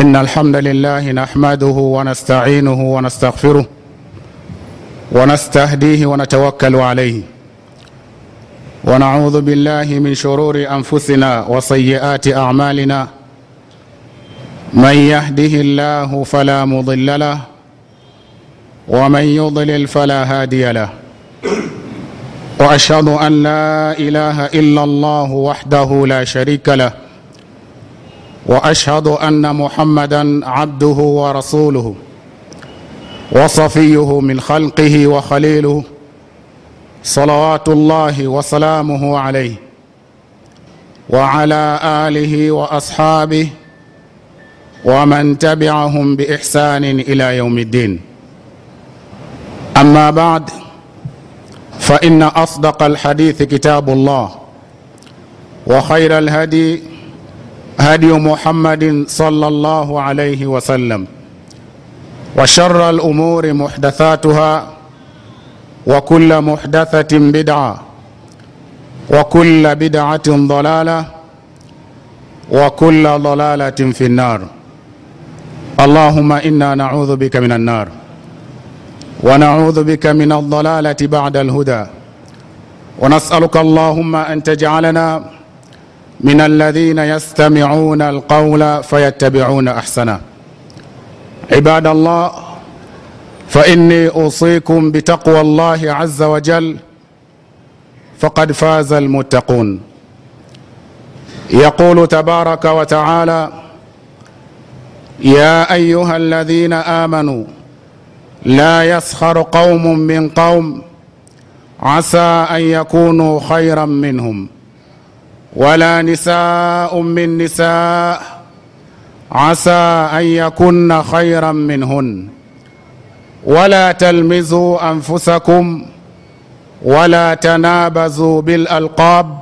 إن الحمد لله نحمده ونستعينه ونستغفره ونستهديه ونتوكل عليه. ونعوذ بالله من شرور أنفسنا وسيئات أعمالنا. من يهده الله فلا مضل له ومن يضلل فلا هادي له. وأشهد أن لا إله إلا الله وحده لا شريك له. وأشهد أن محمدا عبده ورسوله وصفيه من خلقه وخليله صلوات الله وسلامه عليه وعلى آله وأصحابه ومن تبعهم بإحسان إلى يوم الدين. أما بعد فإن أصدق الحديث كتاب الله وخير الهدي هدي محمد صلى الله عليه وسلم وشر الأمور محدثاتها وكل محدثة بدعة وكل بدعة ضلالة وكل ضلالة في النار. اللهم إنا نعوذ بك من النار ونعوذ بك من الضلالة بعد الهدى. ونسألك اللهم أن تجعلنا من الذين يستمعون القول فيتبعون أحسنه. عباد الله فإني أوصيكم بتقوى الله عز وجل فقد فاز المتقون. يقول تبارك وتعالى يا أيها الذين آمنوا لا يسخر قوم من قوم عسى أن يكونوا خيرا منهم. ولا نساء من نساء عسى أن يكن خيرا منهن. ولا تلمزوا أنفسكم ولا تنابزوا بالألقاب.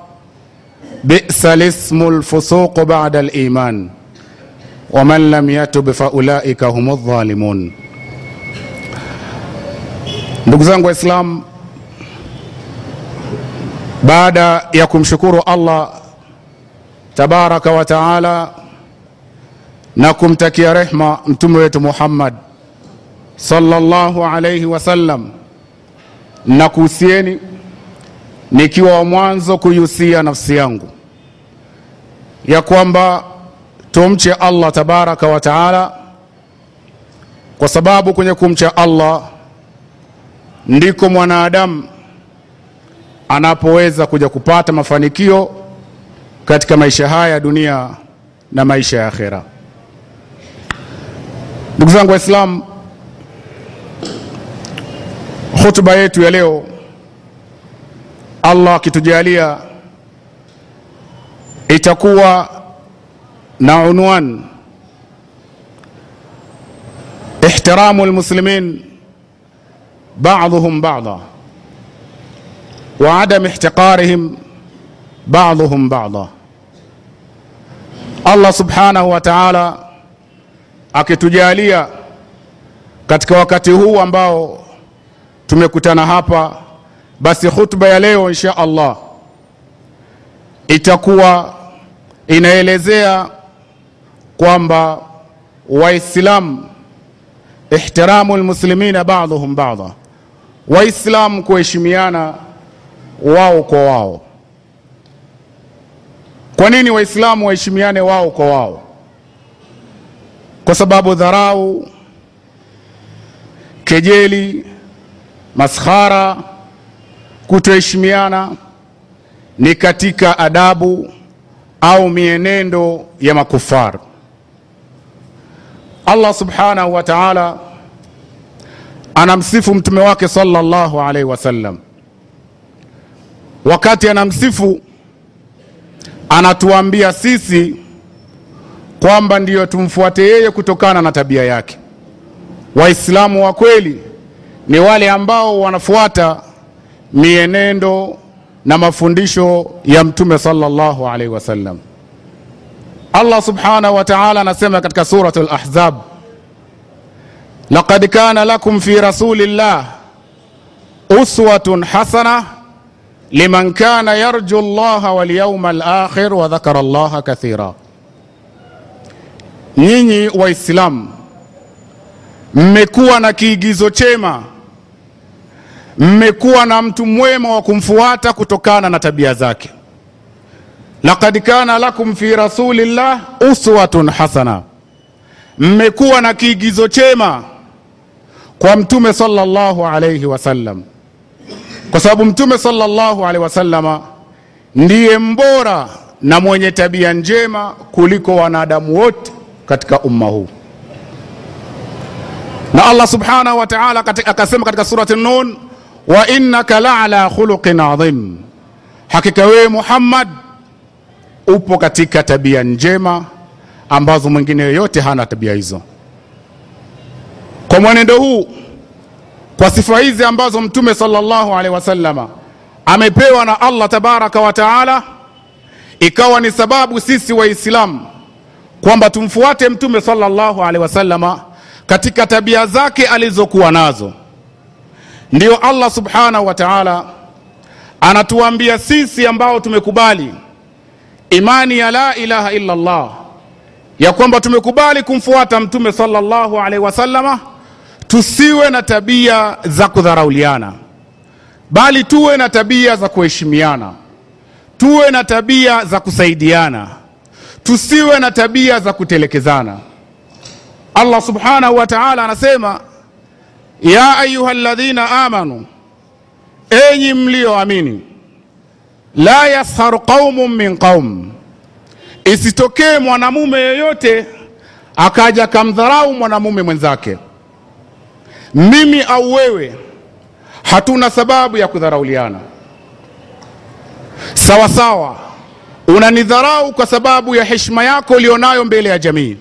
بئس الاسم الفسوق بعد الإيمان. ومن لم يتب فأولئك هم الظالمون. Ndugu zangu waislamu baada ya kumshukuru allah tabaraka wa taala na kumtakia rehma mtume wetu muhammad sallallahu alaihi wasallam na kuhusieni nikiwa wa mwanzo kuihusia nafsi yangu ya kwamba tumche allah tabaraka wa taala kwa sababu kwenye kumcha allah ndiko mwanadamu anapoweza kuja kupata mafanikio katika maisha haya ya dunia na maisha ya akhera. Ndugu zangu Waislamu, hotuba yetu ya leo, Allah akitujalia, itakuwa na unwan ihtiramu almuslimin ba'dhuhum bada wa adam ihtiqarihim ba'dhum ba'dha. Allah subhanahu wa ta'ala akitujalia katika wakati huu ambao tumekutana hapa, basi khutba ya leo insha Allah itakuwa inaelezea kwamba waislam ihtiramu lmuslimina ba'dhum ba'dha, waislam kuheshimiana wao kwa wao. Kwa nini waislamu waheshimiane wao kwa wao? Kwa sababu dharau kejeli maskhara kutoheshimiana ni katika adabu au mienendo ya makufar. Allah subhanahu wa taala anamsifu mtume wake sallallahu alaihi wasallam. Wakati anamsifu anatuambia sisi kwamba ndiyo tumfuate yeye kutokana na tabia yake. Waislamu wa kweli ni wale ambao wanafuata mienendo na mafundisho ya mtume sallallahu alaihi wasallam. Allah subhanahu wa ta'ala anasema katika suratul Ahzab laqad kana lakum fi rasulillah uswatun hasana liman kana yarju llaha walyauma alakhir wa dhakara llaha kathira, nyinyi Waislamu mmekuwa na kiigizo chema, mmekuwa na mtu mwema wa kumfuata kutokana na tabia zake. Laqad kana lakum fi rasulillah uswatun hasana, mmekuwa na kiigizo chema kwa Mtume sallallahu alayhi wasallam, kwa sababu Mtume sallallahu alaihi wasallama ndiye mbora na mwenye tabia njema kuliko wanadamu wote katika umma huu. Na Allah subhanahu wa ta'ala akasema katika surati Nun, wa innaka la ala khuluqin adhim, hakika wewe Muhammad upo katika tabia njema ambazo mwingine yoyote hana tabia hizo. Kwa mwenendo huu, kwa sifa hizi ambazo Mtume sallallahu alaihi wasallama amepewa na Allah tabaraka wa taala, ikawa ni sababu sisi Waislamu kwamba tumfuate Mtume sallallahu alaihi wasallama katika tabia zake alizokuwa nazo. Ndiyo Allah subhanahu wa taala anatuambia sisi ambao tumekubali imani ya la ilaha illa Allah, ya kwamba tumekubali kumfuata Mtume sallallahu alaihi wasallama, tusiwe na tabia za kudharauliana bali tuwe na tabia za kuheshimiana, tuwe na tabia za kusaidiana, tusiwe na tabia za kutelekezana. Allah subhanahu wa ta'ala anasema, ya ayuha alladhina amanu, enyi mlioamini, la yaskharu qaumun min qaum, isitokee mwanamume yoyote akaja kamdharau mwanamume mwenzake. Mimi au wewe hatuna sababu ya kudharauliana. Sawa sawa, unanidharau kwa sababu ya heshima yako ulionayo mbele ya jamii,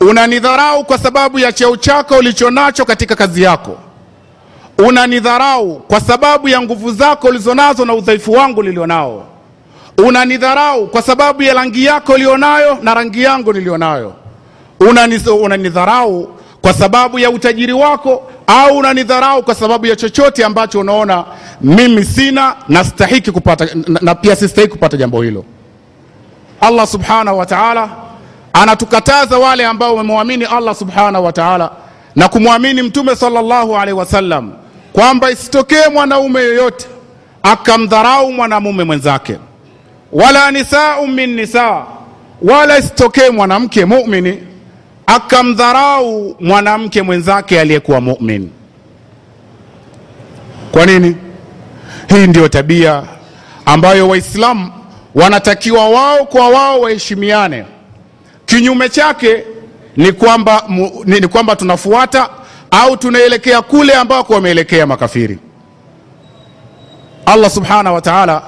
unanidharau kwa sababu ya cheo chako ulichonacho katika kazi yako, unanidharau kwa sababu ya nguvu zako ulizonazo na udhaifu wangu nilionao, unanidharau kwa sababu ya rangi yako ulionayo na rangi yangu nilionayo, unanidharau kwa sababu ya utajiri wako au unanidharau kwa sababu ya chochote ambacho unaona mimi sina na stahiki kupata, na, na pia sistahiki kupata jambo hilo. Allah subhanahu wa ta'ala anatukataza wale ambao wamemwamini Allah subhanahu wa ta'ala na kumwamini Mtume sallallahu alaihi wasallam kwamba isitokee mwanaume yoyote akamdharau mwanamume mwenzake, wala nisau min nisa, wala isitokee mwanamke muumini akamdharau mwanamke mwenzake aliyekuwa mumin. Kwa nini? Hii ndiyo tabia ambayo Waislamu wanatakiwa wao kwa wao waheshimiane. Kinyume chake ni kwamba, ni, ni kwamba tunafuata au tunaelekea kule ambako wameelekea makafiri. Allah subhanahu wa ta'ala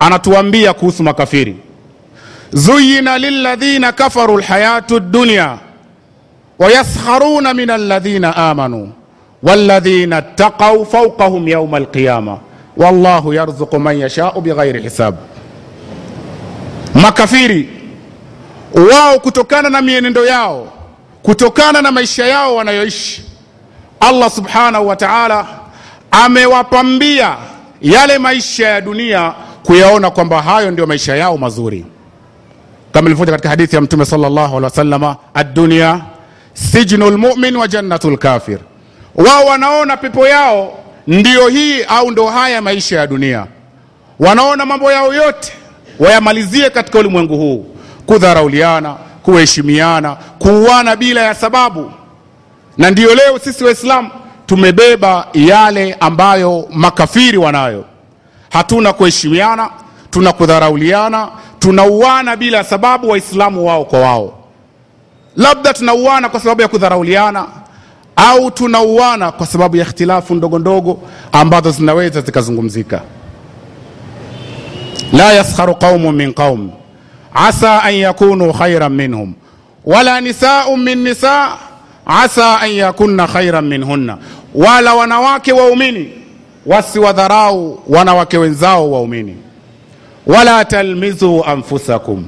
anatuambia kuhusu makafiri, zuyina lilladhina kafaru lhayatu dunya wayaskharuna min alladhina amanu walladhina taqau fawqahum yauma alqiyama wallahu yarzuqu man yashau bighairi hisab. Makafiri wao kutokana na mienendo yao, kutokana na maisha yao wanayoishi, Allah subhanahu wa ta'ala amewapambia yale maisha ya dunia kuyaona kwamba hayo ndio maisha yao mazuri, kama ilivyoja katika hadithi ya Mtume sallallahu alaihi wasallama, ad-dunya sijnu lmumin wa jannatu lkafir. Wao wanaona pepo yao ndiyo hii au ndo haya maisha ya dunia, wanaona mambo yao yote wayamalizie katika ulimwengu huu, kudharauliana, kuheshimiana, kuuana bila ya sababu. Na ndiyo leo sisi Waislamu tumebeba yale ambayo makafiri wanayo. Hatuna kuheshimiana, tuna kudharauliana, tunauana bila sababu, Waislamu wao kwa wao labda tunauana kwa sababu ya kudharauliana au tunauana kwa sababu ya ikhtilafu ndogo ndogo ambazo zinaweza zikazungumzika. la yaskharu qaumun min qaum asa an yakunu khairan minhum wala nisau min nisa asa an yakunna khairan minhunna, wala wanawake waumini wasiwadharau wanawake wenzao waumini. wala talmizu anfusakum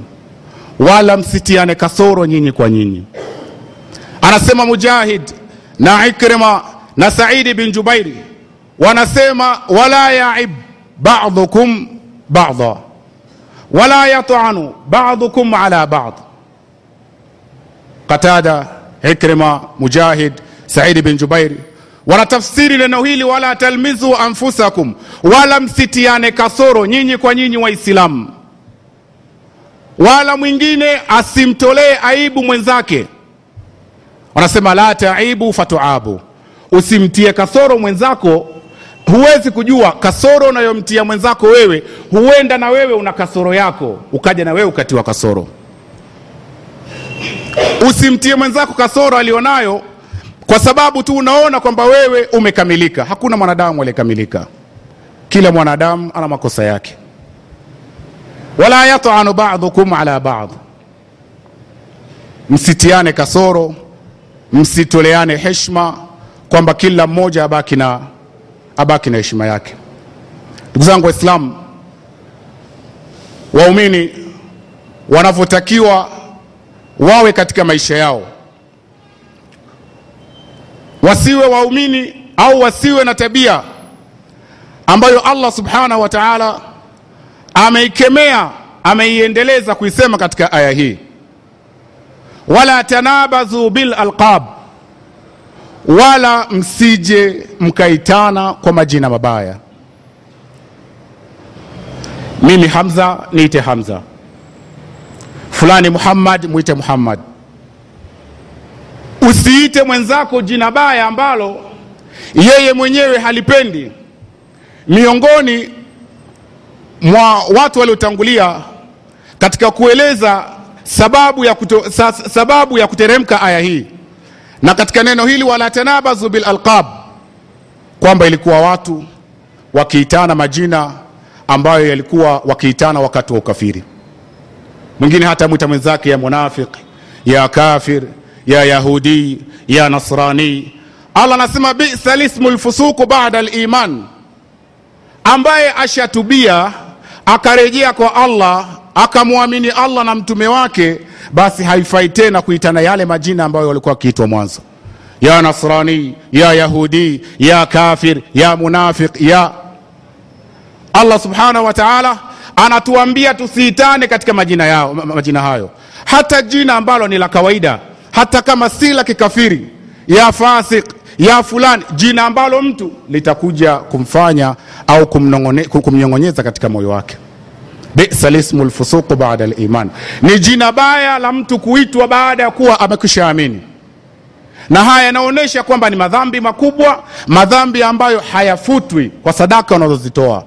wala msitiane kasoro nyinyi kwa nyinyi. Anasema Mujahid na Ikrima na Saidi bin Jubairi wanasema, wala yaib ba'dukum ba'dha wala yat'anu ba'dukum ala ba'd, Qatada, Ikrima, Mujahid, Saidi bin Jubairi wanatafsiri neno hili, wala talmizu anfusakum, wala msitiane kasoro nyinyi kwa nyinyi Waislamu, wala mwingine asimtolee aibu mwenzake. Wanasema la taibu fatuabu, usimtie kasoro mwenzako. Huwezi kujua kasoro unayomtia mwenzako wewe, huenda na wewe una kasoro yako, ukaja na wewe ukatiwa kasoro. Usimtie mwenzako kasoro alionayo kwa sababu tu unaona kwamba wewe umekamilika. Hakuna mwanadamu aliyekamilika, kila mwanadamu ana makosa yake. Wala yatanu ba'dukum ala ba'd, msitiane kasoro, msitoleane heshima, kwamba kila mmoja abaki na abaki na heshima yake. Ndugu zangu Waislamu, waumini wanavyotakiwa wawe katika maisha yao wasiwe waumini au wasiwe na tabia ambayo Allah subhanahu wa ta'ala ameikemea ameiendeleza kuisema katika aya hii, wala tanabazu bil alqab, wala msije mkaitana kwa majina mabaya. Mimi Hamza niite Hamza, fulani Muhammad mwite Muhammad. Usiite mwenzako jina baya ambalo yeye mwenyewe halipendi. Miongoni mwa watu waliotangulia katika kueleza sababu ya, kuto, sa, sababu ya kuteremka aya hii na katika neno hili wala tanabazu bil alqab, kwamba ilikuwa watu wakiitana majina ambayo yalikuwa wakiitana wakati wa ukafiri. Mwingine hata mwita mwenzake ya munafiki, ya kafir ya yahudi ya nasrani. Allah anasema bisa lismu lfusuku bada liman, ambaye ashatubia akarejea kwa Allah akamwamini Allah na mtume wake, basi haifai tena kuitana yale majina ambayo walikuwa wakiitwa mwanzo, ya nasrani ya yahudi ya kafir ya munafiq ya Allah subhanahu wa ta'ala anatuambia tusiitane katika majina yao, majina hayo, hata jina ambalo ni la kawaida hata kama si la kikafiri, ya fasik ya fulani, jina ambalo mtu litakuja kumfanya au kumnyong'onyeza katika moyo wake. Bisa lismu lfusuqu baada liman, ni jina baya la mtu kuitwa baada ya kuwa amekwisha amini, na haya yanaonyesha kwamba ni madhambi makubwa, madhambi ambayo hayafutwi kwa sadaka unazozitoa,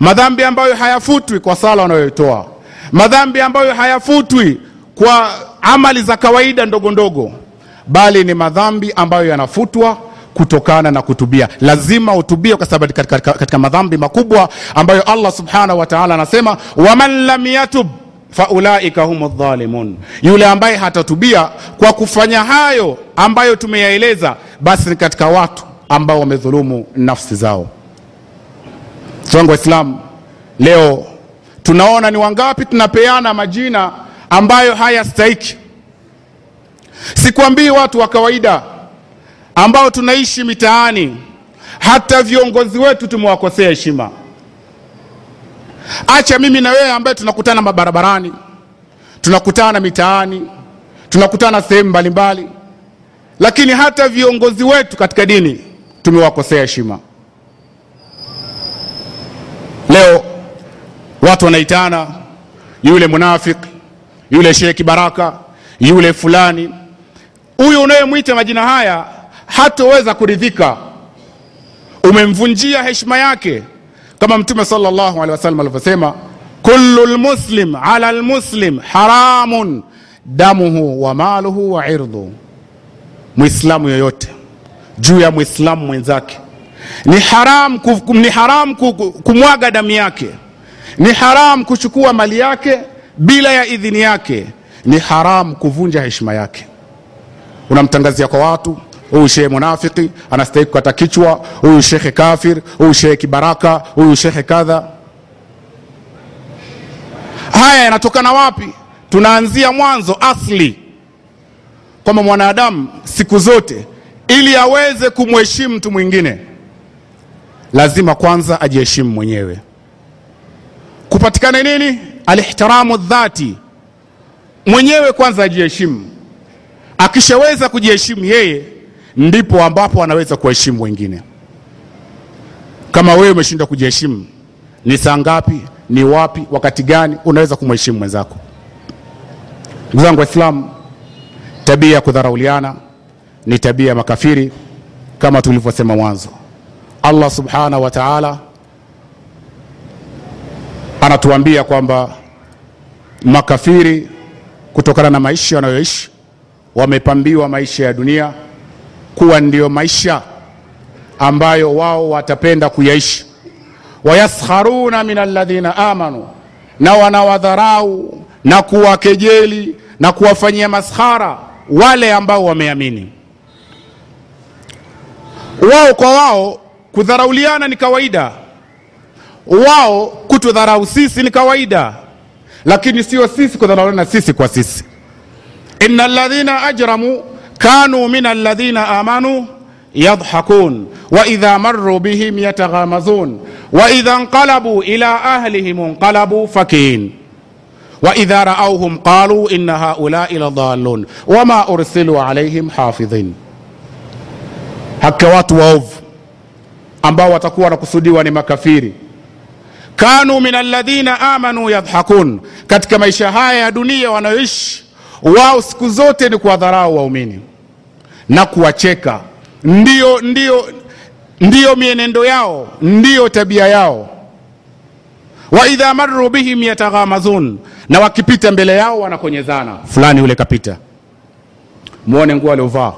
madhambi ambayo hayafutwi kwa sala unayoitoa, madhambi ambayo hayafutwi kwa amali za kawaida ndogo ndogo, bali ni madhambi ambayo yanafutwa kutokana na kutubia. Lazima utubie, kwa sababu katika, katika, madhambi makubwa ambayo Allah subhanahu wa ta'ala anasema waman lam yatub faulaika humu dhalimun, yule ambaye hatatubia kwa kufanya hayo ambayo tumeyaeleza, basi ni katika watu ambao wamedhulumu nafsi zao. Zangu Waislamu, leo tunaona ni wangapi tunapeana majina ambayo hayastahiki. Sikwambii watu wa kawaida ambao tunaishi mitaani, hata viongozi wetu tumewakosea heshima. Acha mimi na wewe ambaye tunakutana mabarabarani, tunakutana mitaani, tunakutana sehemu mbalimbali, lakini hata viongozi wetu katika dini tumewakosea heshima. Leo watu wanaitana yule munafiki yule sheki Baraka, yule fulani. Huyu unayemwita majina haya hatoweza kuridhika, umemvunjia heshima yake, kama Mtume sallallahu alaihi wasallam alivyosema, kullu lmuslim ala lmuslim haramun damuhu wa maluhu wa irdhu, mwislamu yoyote juu ya mwislamu mwenzake. Ni haram, ni haram kumwaga damu yake, ni haram kuchukua mali yake bila ya idhini yake, ni haram kuvunja heshima yake. Unamtangazia kwa watu, huyu shehe munafiki anastahili kukata kichwa, huyu shekhe kafir, huyu shehe kibaraka, huyu shekhe kadha. Haya yanatokana wapi? Tunaanzia mwanzo asli, kwamba mwanadamu siku zote ili aweze kumheshimu mtu mwingine lazima kwanza ajiheshimu mwenyewe. Kupatikane nini? Alihtiramu dhati, mwenyewe kwanza ajiheshimu, akishaweza kujiheshimu yeye ndipo ambapo anaweza kuwaheshimu wengine. Kama wewe umeshindwa kujiheshimu ni saa ngapi ni wapi wakati gani unaweza kumheshimu mwenzako? Ndugu zangu waislamu tabia ya kudharauliana ni tabia ya makafiri kama tulivyosema mwanzo. Allah subhanahu wa taala anatuambia kwamba makafiri kutokana na maisha wanayoishi wamepambiwa maisha ya dunia kuwa ndiyo maisha ambayo wao watapenda kuyaishi. Wayaskharuna min alladhina amanu na wanawadharau na kuwakejeli na kuwafanyia maskhara wale ambao wameamini. Wao kwa wao kudharauliana ni kawaida. Wao kutudharau sisi ni kawaida. Lakini sio sisi kudharauliana sisi kwa sisi. Inna alladhina ajramu kanu min alladhina amanu yadhakun waidha maruu bihim yataghamazun waidha nqalabu ila ahlihim nqalabu fakin waidha raauhum qalu inna haulai ladhalun wama ursilu alaihim hafidhin haka watu waovu ambao watakuwa wanakusudiwa ni makafiri kanu min alladhina amanu yadhakun katika maisha haya ya dunia wanayoishi wao siku zote ni kuwadharau waumini na kuwacheka. Ndiyo, ndiyo, ndiyo mienendo yao ndiyo tabia yao. Waidha marru bihim yataghamazun na wakipita mbele yao wanakonyezana. Fulani yule kapita. Muone nguo aliovaa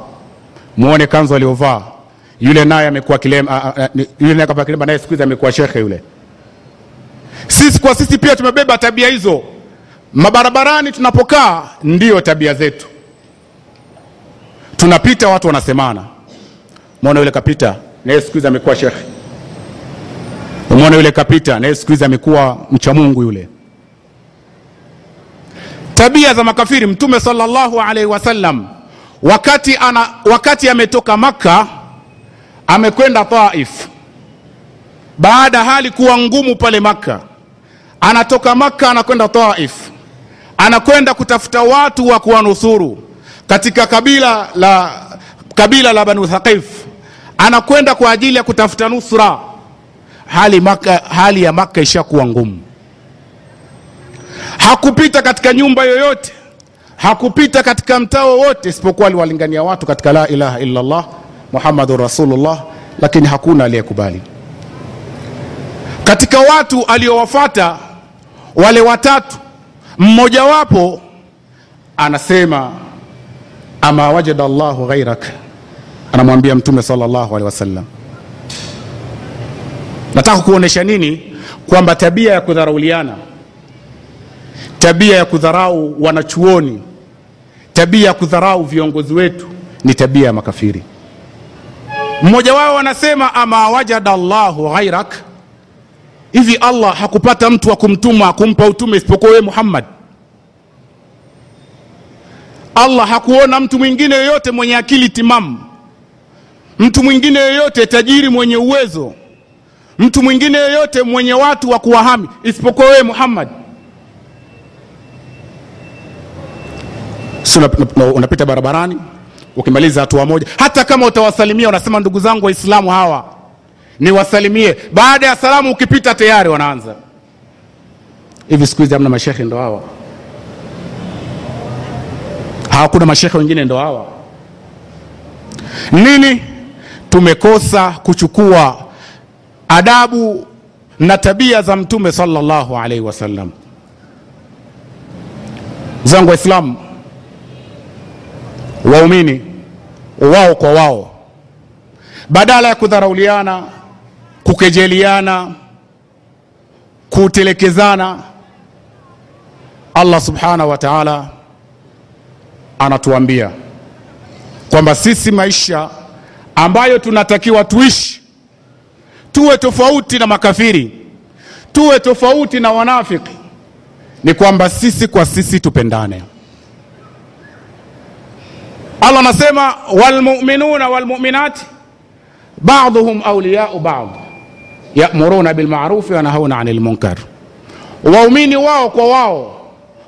muone kanzu aliovaa yule naye amekuwa kilema yule naye kapaa kilema naye siku hizi amekuwa shekhe yule. Sisi kwa sisi pia tumebeba tabia hizo mabarabarani tunapokaa ndiyo tabia zetu. Tunapita watu wanasemana. Mwona yule kapita? Naye siku amekuwa shekhe. Mwona yule kapita? Naye siku amekuwa mchamungu yule. Tabia za makafiri mtume salllahu alaihi wasallam wakati, ana, wakati ametoka makka amekwenda taif. Baada hali kuwa ngumu pale makka anatoka makka anakwenda taif anakwenda kutafuta watu wa kuwanusuru. Katika kabila la kabila la banu thaqif anakwenda kwa ajili ya kutafuta nusra. Hali, maka, hali ya makka ishakuwa ngumu. Hakupita katika nyumba yoyote hakupita katika mtaa wowote isipokuwa aliwalingania watu katika la ilaha illa llah muhammadun rasulullah lakini hakuna aliyekubali. Katika watu aliowafata wale watatu mmojawapo anasema ama wajada llahu ghairak anamwambia mtume salllahu alehi wasallam. Nataka kuonyesha nini? Kwamba tabia ya kudharauliana tabia ya kudharau wanachuoni tabia ya kudharau viongozi wetu ni tabia ya makafiri. Mmoja wao anasema ama wajada llahu ghairak hivi allah hakupata mtu wa kumtuma kumpa utume isipokuwa wewe muhammad? Allah hakuona mtu mwingine yoyote mwenye akili timamu mtu mwingine yoyote tajiri mwenye uwezo mtu mwingine yoyote mwenye watu wa kuwahami isipokuwa wewe muhammad? Si unapita barabarani ukimaliza hatua moja hata kama utawasalimia unasema ndugu zangu waislamu hawa niwasalimie. Baada ya salamu ukipita tayari wanaanza. Hivi siku hizi hamna mashekhe ndo hawa? Hawakuna mashekhe wengine ndo hawa? Nini? Tumekosa kuchukua adabu na tabia za mtume sallallahu alaihi wasallam. Zangu waislamu waumini wao kwa wao. Badala ya kudharauliana kukejeliana kutelekezana allah subhanahu wa taala anatuambia kwamba sisi maisha ambayo tunatakiwa tuishi tuwe tofauti na makafiri tuwe tofauti na wanafiki ni kwamba sisi kwa sisi tupendane. Allah anasema walmuminuna walmuminati baduhum auliyau bad yamuruna bilmarufi wanahauna ani lmunkar waumini wao kwa wao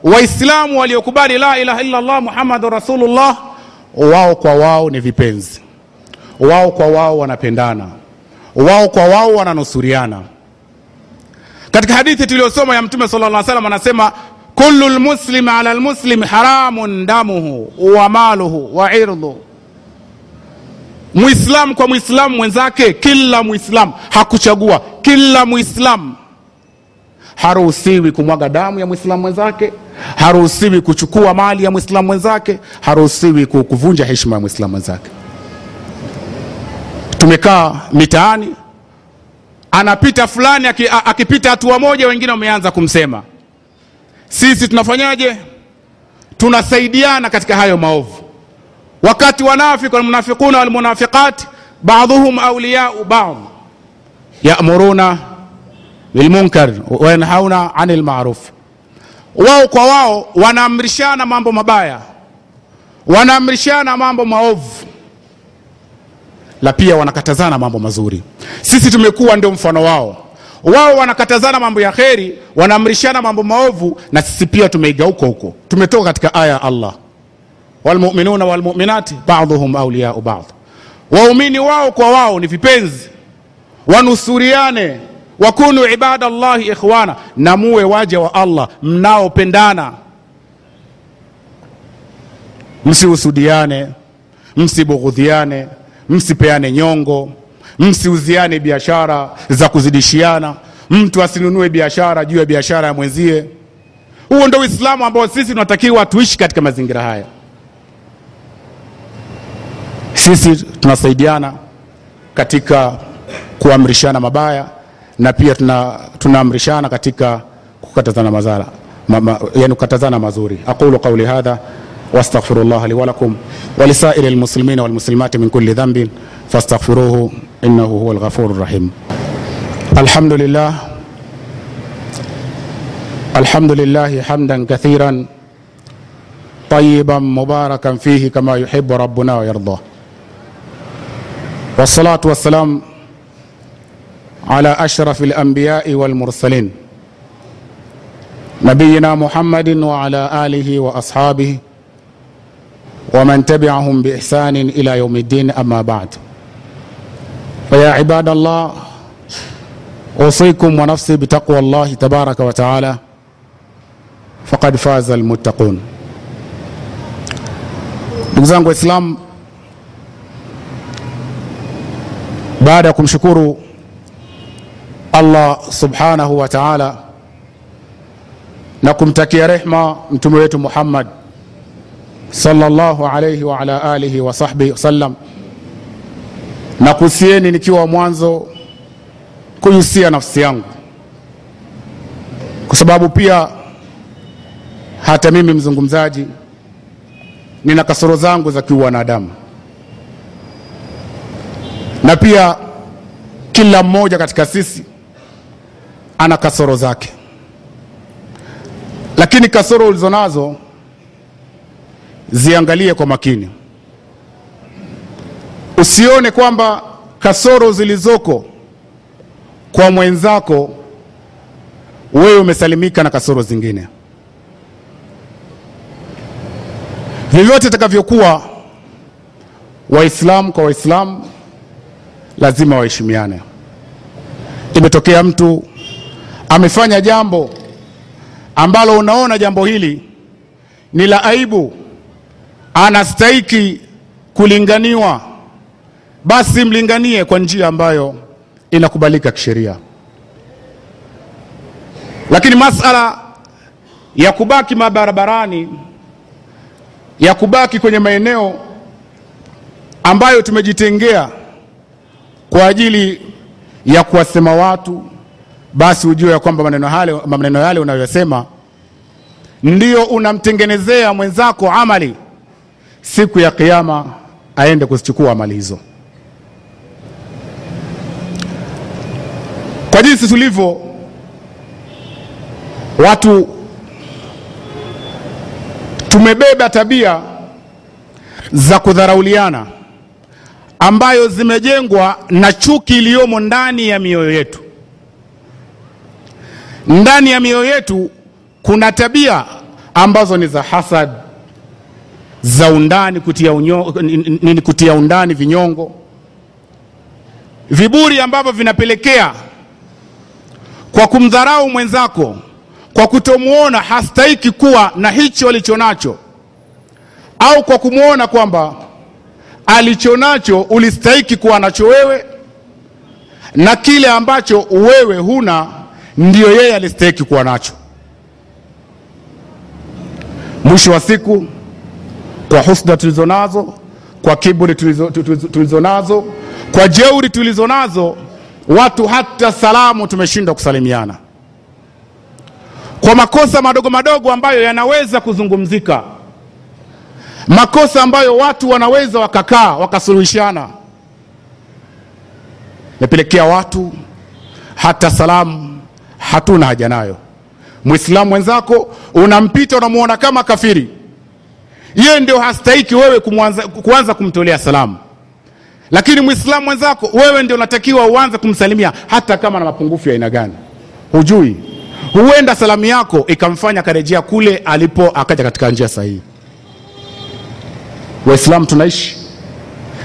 waislamu waliokubali la ilaha illa llah muhammadun rasulullah wao kwa wao ni vipenzi, wao kwa wao wanapendana, wao kwa wao wananusuriana. Katika hadithi tuliyosoma ya Mtume sallallahu alaihi wasallam anasema kullu lmuslim ala lmuslim haramun damuhu wa maluhu wa irdhu, Muislamu kwa Muislamu mwenzake, kila Muislamu hakuchagua, kila Muislamu haruhusiwi kumwaga damu ya Muislamu mwenzake, haruhusiwi kuchukua mali ya Muislamu mwenzake, haruhusiwi kuvunja heshima ya Muislamu mwenzake. Tumekaa mitaani, anapita fulani, akipita hatua moja, wengine wameanza kumsema. Sisi tunafanyaje? Tunasaidiana katika hayo maovu. Wakati wanafiki walmunafiquna walmunafiqat baadhuhum auliyau baadh yamuruna bilmunkar wayanhauna ani lmaruf, wao kwa wao wanaamrishana mambo mabaya, wanaamrishana mambo maovu, la pia wanakatazana mambo mazuri. Sisi tumekuwa ndio mfano wao. Wao wanakatazana mambo ya kheri, wanaamrishana mambo maovu, na sisi pia tumeiga huko huko. Tumetoka katika aya ya Allah, walmuminuna walmuminati baadhuhum auliyau baadh, waumini wao kwa wao ni vipenzi, wanusuriane wakunu ibada llahi ikhwana, na muwe waja wa Allah mnaopendana, msihusudiane, msibughudhiane, msipeane nyongo, msiuziane biashara za kuzidishiana, mtu asinunue biashara juu ya biashara ya mwenzie. Huo ndio Uislamu ambao sisi tunatakiwa tuishi katika mazingira haya. Sisi tunasaidiana katika kuamrishana mabaya na pia tunaamrishana tuna katika kukatazana mazala ma, yani kukatazana mazuri. aqulu qawli hadha wastaghfirullah li wa lakum wa lisairi almuslimina walmuslimati min kulli dhanbin fastaghfiruhu innahu huwal ghafurur rahim. Alhamdulillah alhamdulillah hamdan kathiran tayyiban mubarakan fihi kama yuhibbu rabbuna wa wassalatu wassalam على أشرف الأنبياء والمرسلين. نبينا محمد وعلى آله وأصحابه ومن تبعهم بإحسان إلى يوم الدين أما بعد. فيا عباد الله أوصيكم ونفسي بتقوى الله تبارك وتعالى فقد فاز المتقون. Ndugu zangu baada ya kumshukuru Allah subhanahu wa ta'ala na kumtakia rehma mtume wetu Muhammad sallallahu alayhi wa ala alihi wa sahbihi wasallam, na kusieni nikiwa mwanzo kuhusia nafsi yangu, kwa sababu pia hata mimi mzungumzaji nina kasoro zangu za kiuwanadamu, na pia kila mmoja katika sisi ana kasoro zake, lakini kasoro ulizonazo ziangalie kwa makini. Usione kwamba kasoro zilizoko kwa mwenzako wewe umesalimika na kasoro zingine. Vyovyote itakavyokuwa, Waislamu kwa Waislamu lazima waheshimiane. Imetokea mtu amefanya jambo ambalo unaona jambo hili ni la aibu, anastahiki kulinganiwa, basi mlinganie kwa njia ambayo inakubalika kisheria. Lakini masala ya kubaki mabarabarani, ya kubaki kwenye maeneo ambayo tumejitengea kwa ajili ya kuwasema watu, basi ujue ya kwamba maneno yale, maneno yale unayosema ndio unamtengenezea mwenzako amali siku ya Kiyama aende kuzichukua amali hizo. Kwa jinsi tulivyo watu, tumebeba tabia za kudharauliana ambayo zimejengwa na chuki iliyomo ndani ya mioyo yetu. Ndani ya mioyo yetu kuna tabia ambazo ni za hasad, za undani kutia, unyo, nini kutia undani vinyongo viburi ambavyo vinapelekea kwa kumdharau mwenzako kwa kutomwona hastahiki kuwa na hicho alichonacho au kwa kumwona kwamba alichonacho ulistahiki kuwa nacho wewe na kile ambacho wewe huna ndiyo yeye alistahiki kuwa nacho. Mwisho wa siku kwa husda tulizo nazo kwa kiburi tulizo, tulizo, nazo kwa jeuri tulizo nazo watu hata salamu tumeshindwa kusalimiana. Kwa makosa madogo madogo ambayo yanaweza kuzungumzika makosa ambayo watu wanaweza wakakaa wakasuluhishana. Mepelekea watu hata salamu hatuna haja nayo. Mwislamu mwenzako unampita unamwona kama kafiri. Yeye ndio hastahiki wewe kuanza kumtolea salamu. Lakini mwislamu mwenzako wewe ndio unatakiwa uanze kumsalimia hata kama na mapungufu ya aina gani. Hujui. Huenda salamu yako ikamfanya akarejea kule alipo akaja katika njia sahihi waislamu tunaishi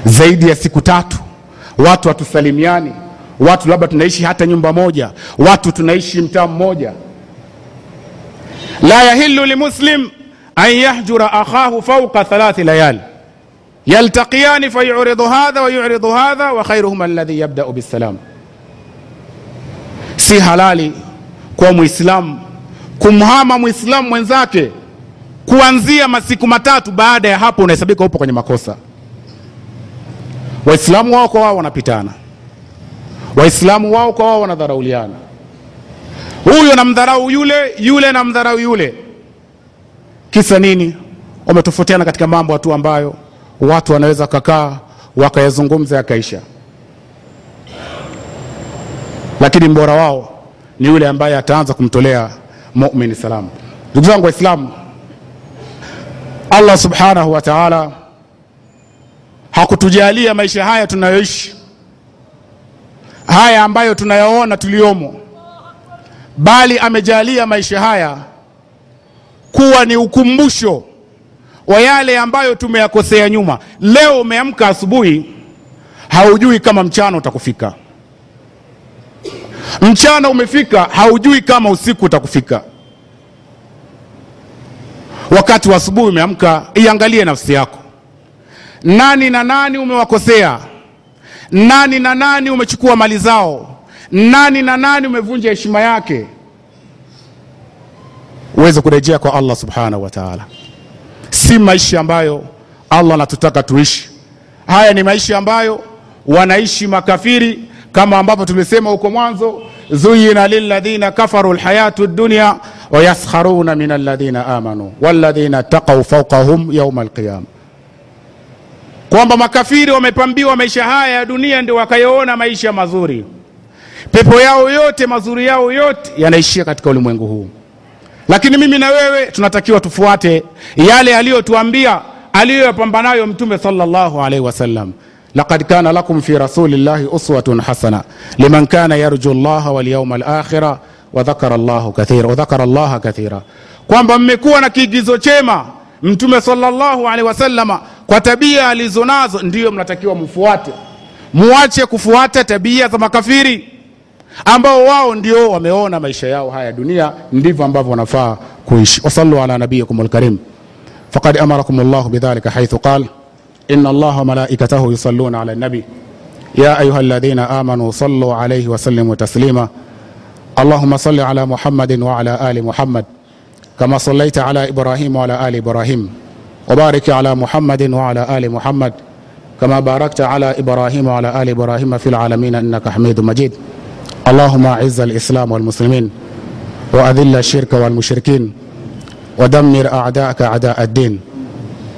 zaidi ya siku tatu. Watu hatusalimiani watu labda tunaishi hata nyumba moja watu tunaishi mtaa mmoja. La yahilu limuslim an yahjura akhahu fauqa thalathi layali. Yaltaqiyani fayuridu hadha wa yuridu hadha wa khairuhuma alladhi yabdau bisalam si halali kwa mwislamu kumhama mwislamu mwenzake kuanzia masiku matatu baada ya hapo unahesabika upo kwenye makosa. Waislamu wao kwa wao wanapitana. Waislamu wao kwa wao wanadharauliana. Huyu anamdharau yule yule anamdharau yule. Kisa nini? Wametofautiana katika mambo tu ambayo watu wanaweza kakaa wakayazungumza yakaisha. Lakini mbora wao ni yule ambaye ataanza kumtolea mumin salamu. Ndugu zangu waislamu allah subhanahu wa taala hakutujalia maisha haya tunayoishi haya ambayo tunayaona tuliyomo, bali amejalia maisha haya kuwa ni ukumbusho wa yale ambayo tumeyakosea nyuma. Leo umeamka asubuhi haujui kama mchana utakufika. Mchana umefika haujui kama usiku utakufika wakati wa asubuhi umeamka iangalie nafsi yako. Nani na nani umewakosea? Nani na nani umechukua mali zao? Nani na nani umevunja heshima yake? Uweze kurejea kwa allah subhanahu wa taala. Si maisha ambayo allah anatutaka tuishi. Haya ni maisha ambayo wanaishi makafiri kama ambavyo tulisema huko mwanzo zuyina lilladhina kafaru lhayatu dunya wayaskharuna min alladhina amanu walladhina taqau fawqahum yauma alqiyama kwamba makafiri wamepambiwa maisha haya ya dunia ndio wakayoona maisha mazuri. Pepo yao yote mazuri yao yote yanaishia katika ulimwengu huu. Lakini mimi na wewe tunatakiwa tufuate yale aliyotuambia aliyoyapambanayo mtume sallallahu alaihi wasallam. Laqad kana lakum fi rasulillahi uswatun hasana liman kana yarju llaha walyauma alakhira wadhakara llahu kathira wadhakara llaha kathira. Kwamba mmekuwa na kiigizo chema mtume sallallahu alaihi wasallama kwa tabia alizonazo ndiyo mnatakiwa mfuate. Muache kufuata tabia za makafiri ambao wao ndio wameona maisha yao haya dunia ndivyo ambavyo wanafaa kuishi. Wasallu ala nabiyikum lkarim faqad amarakum llah bidhalika haithu qal in allaha wamalaikatahu yusalluna ala nabi. Ya ayuha alladhina amanu sallu alaihi wasallimu taslima اللهم صل على محمد وعلى آل محمد كما صليت على إبراهيم وعلى آل إبراهيم وبارك على محمد وعلى آل محمد كما باركت على إبراهيم وعلى آل إبراهيم في العالمين إنك حميد مجيد. اللهم أعز الإسلام والمسلمين وأذل الشرك والمشركين ودمر أعداءك أعداء الدين.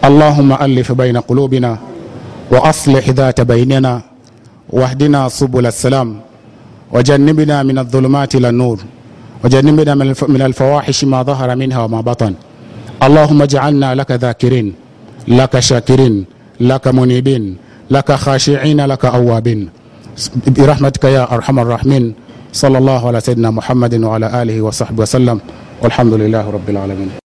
اللهم ألف بين قلوبنا وأصلح ذات بيننا واهدنا سبل السلام. وجنبنا من الظلمات إلى النور. وجنبنا من الفواحش ما ظهر منها وما بطن. اللهم اجعلنا لك ذاكرين لك شاكرين لك منيبين لك خاشعين لك أوابين. برحمتك يا أرحم الراحمين. صلى الله على سيدنا محمد وعلى آله وصحبه وسلم. والحمد لله رب العالمين.